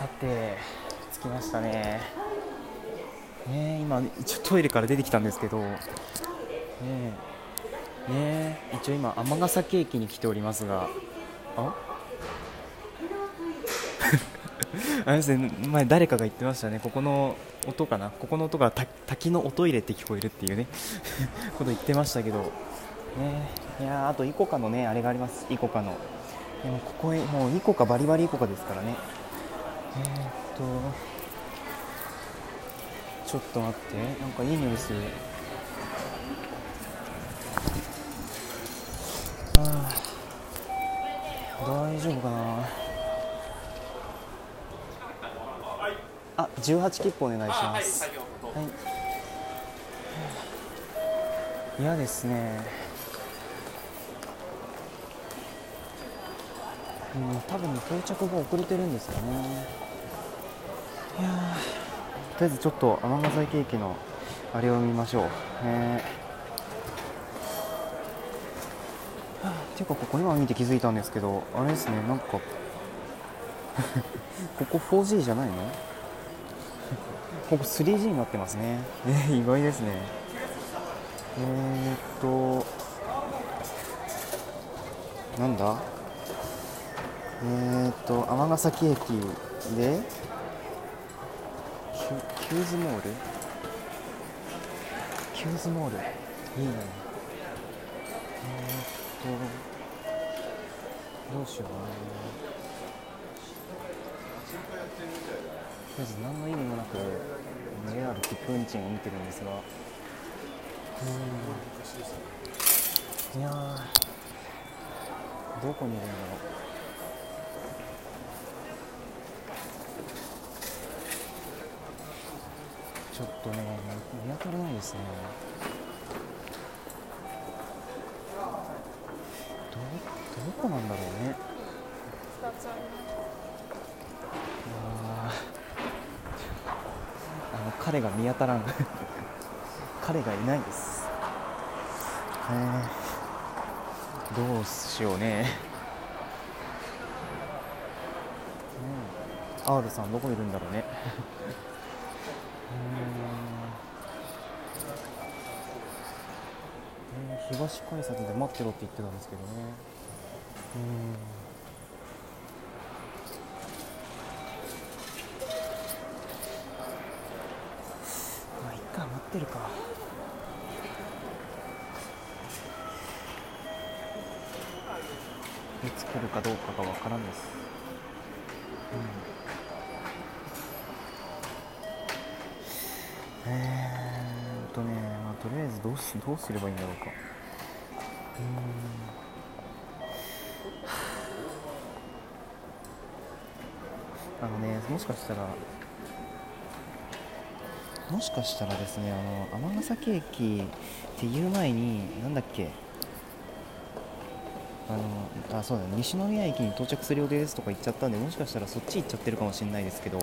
さて着きましたね。ね今一応トイレから出てきたんですけど。ねね一応今尼崎駅に来ておりますが。あ？あれですね前誰かが言ってましたね。ここの音かな？ここの音が滝の音入れって聞こえるっていうね。こと言ってましたけど。ねいやあとイコカのねあれがあります。イコカの。でもここへもうイコカバリバリイコカですからね。えー、っとちょっと待ってなんかいい匂いする。あ大丈夫かな。あ18切符お願いします。はい嫌ですねうん多分到着が遅れてるんですよね。いやとりあえずちょっと尼崎駅のあれを見ましょう。ね。ていうかここ今見て気づいたんですけどあれですねなんか ここ 4G じゃないのここ 3G になってますねえ意外ですねえー、っとなんだえー、っと尼崎駅でキューズモール？キューズモール。いいね。えー、っとどうしよう。かなとりあえず何の意味もなく JR 切符運賃を見てるんですが。うん。いやどこにいるんだろうちょっとね見当たらないですね。どどこなんだろうね。ああの彼が見当たらん。彼がいないです。えー、どうしようね。うん。R さんどこいるんだろうね。え ー、東改札で待ってろって言ってたんですけどね。うん。まあいっか待ってるか。いつ来るかどうかがわからんです。うん。えーっとね、まあ、とりあえずどうしどうすればいいんだろうか。あのねもしかしたらもしかしたらですねあの尼崎駅っていう前になんだっけあのあそうだ、西宮駅に到着する予定ですとか言っちゃったんでもしかしたらそっち行っちゃってるかもしれないですけど。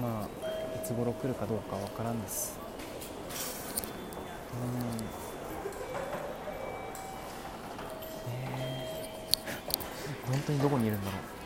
まあいつ頃来るかどうかわからんです、本当にどこにいるんだろう。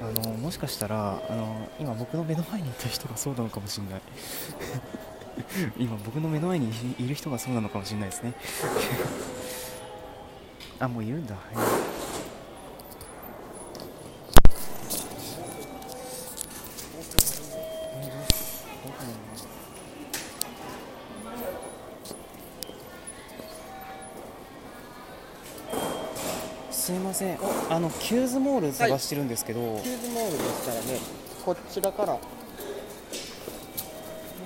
あのもしかしたらあの今僕の目の前にいた人がそうなのかもしれない。今僕の目の前にいる人がそうなのかもしれないですね。あもういるんだ、すいません。あのキューズモール探してるんですけど、キューズモールでしたらねこちらから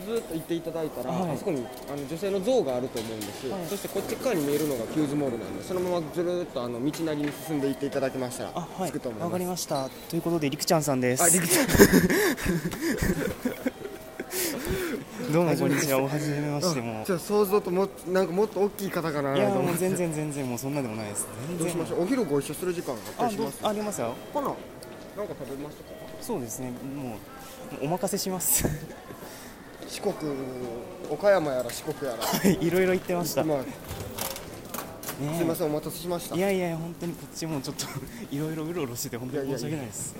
ずっと行っていただいたら、はい。あそこにあの女性の像があると思うんです、はい。そしてこっち側に見えるのがキューズモールなんでそのままずるっとあの道なりに進んでいっていただきましたらあはい。着くと思います。わかりました。ということでりくちゃんさんです。ありくちゃん どうもこんにちは。おはじめまして。もじゃあ想像ともなんかもっと大きい方かな。いやもう全然全然もうそんなでもないです。全然どうしましょう？お昼ご一緒する時間がありします？ありますよ。かななんか食べましたか？そうですね。もうお任せします。四国岡山やら四国やら。いろいろ言ってました、ねまあすいませんお待たせしました。いやいや本当にこっちもちょっと いろいろうろうろしてて本当に申し訳ないです。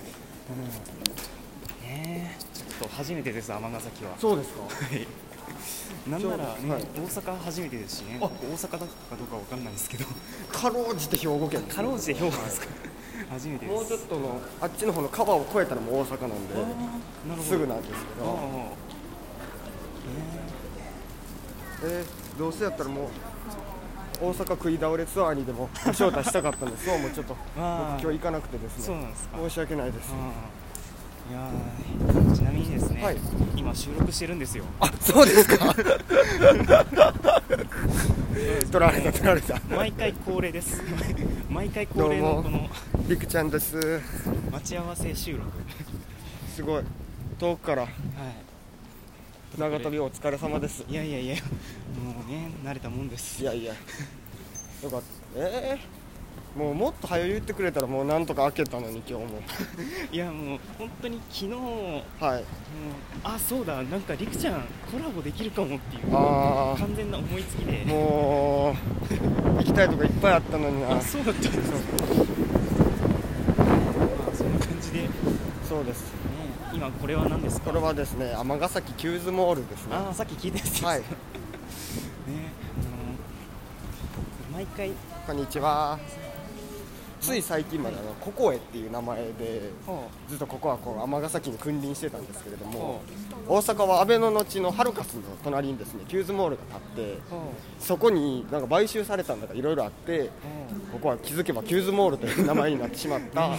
うん。ねえ。ちょっと初めてです尼崎は。そうですか。はい。なんなら、ねはい。大阪初めてですしね。あ。大阪だかどうかわかんないですけど。かろうじて兵庫県かろうじて兵庫ですか。初めてです。もうちょっとのあっちの方の川を越えたらもう大阪なんでなるほど。すぐなんですけあどえー。どうせやったらもう大阪食い倒れツアーにでもご招待したかったんですそうもうちょっと 僕今日行かなくてですね。そうなんですか。申し訳ないですいやーちなみにですね、はい。今収録してるんですよ。あそうですか。取られた取られた。毎回恒例です。毎回恒例のこのりくちゃんです。待ち合わせ収録。すごい。遠くから。はい。長旅お疲れ様です。いやいやいやもうね慣れたもんです。いやいや。よかった。えー、もうもっと早く言ってくれたらもうなんとか開けたのに今日も。いやもう本当に昨日もうはいあそうだなんかりくちゃんコラボできるかもっていうあ完全な思いつきで。あもう行きたいとこいっぱいあったのにな。あそうだったんですかまあそんな感じで、ね、そうです。今これは何ですか？これはですね尼崎キューズモールですね。ああさっき聞いたやつです。はい。ねあの毎回こんにちはつい最近まであのココエっていう名前でほずっとここはこう尼崎に君臨してたんですけれどうもほ大阪は安倍の後のハルカスの隣にですねキューズモールが建ってそこになんか買収されたんだかいろいろあってう。ここは気づけばキューズモールという名前になってしまった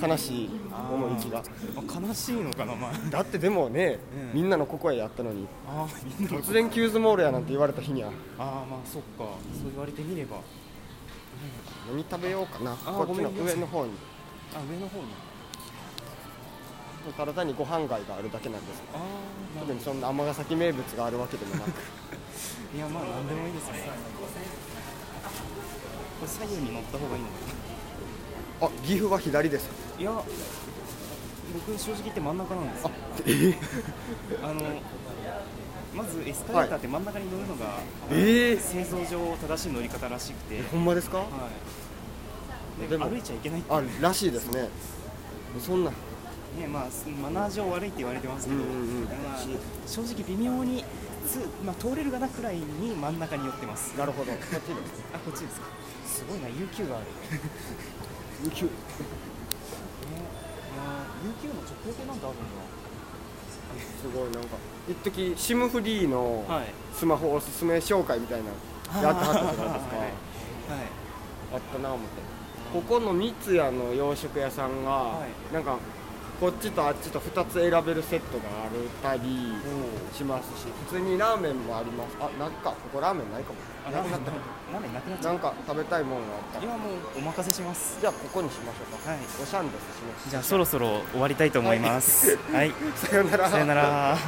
悲しい思いきが。あ悲しいのかなまあだってでもね、うん。みんなのここへやったのに突然キューズモールやなんて言われた日には。ああまあそっか。そう言われてみれば何食べようかな。あこっちの上の方に。あ上の方に。ただ単にご飯街があるだけなんです。ああ特にそんな尼崎名物があるわけでもなく。いやまあ何でもいいですね。これ左右に乗った方がいいのかあ岐阜は左です。ないや僕正直言って真ん中なんですよ。あのまずエスカレーターって真ん中に乗るのが、えー。製造上正しい乗り方らしくて、ほんまですか？はい、で歩いちゃいけないってあらしいですね。そんな。ねまあマナー上悪いって言われてますけど、うんうんうん。まあ、正直微妙につ、まあ、通れるかなくらいに真ん中に寄ってます。なるほど。こっちですあこっちですか？すごいな UQ がある。雪 ね。いや UQ の直径なんてあるんすごいなんか一時シムフリーのスマホおすすめ紹介みたいなやってはったじゃないですか。はい、はい。あったな思って。ここの三ツ矢の洋食屋さんが、はい。なんかこっちとあっちと2つ選べるセットがあるたりしますし普通にラーメンもあります。あなんかここラーメンないかも。あなくなったラーメンなくなっちなんか食べたいものがあった。今もうお任せします。じゃあここにしましょうか。はい。おしゃんですします。じゃあそろそろ終わりたいと思います。はい、さよなら。さよなら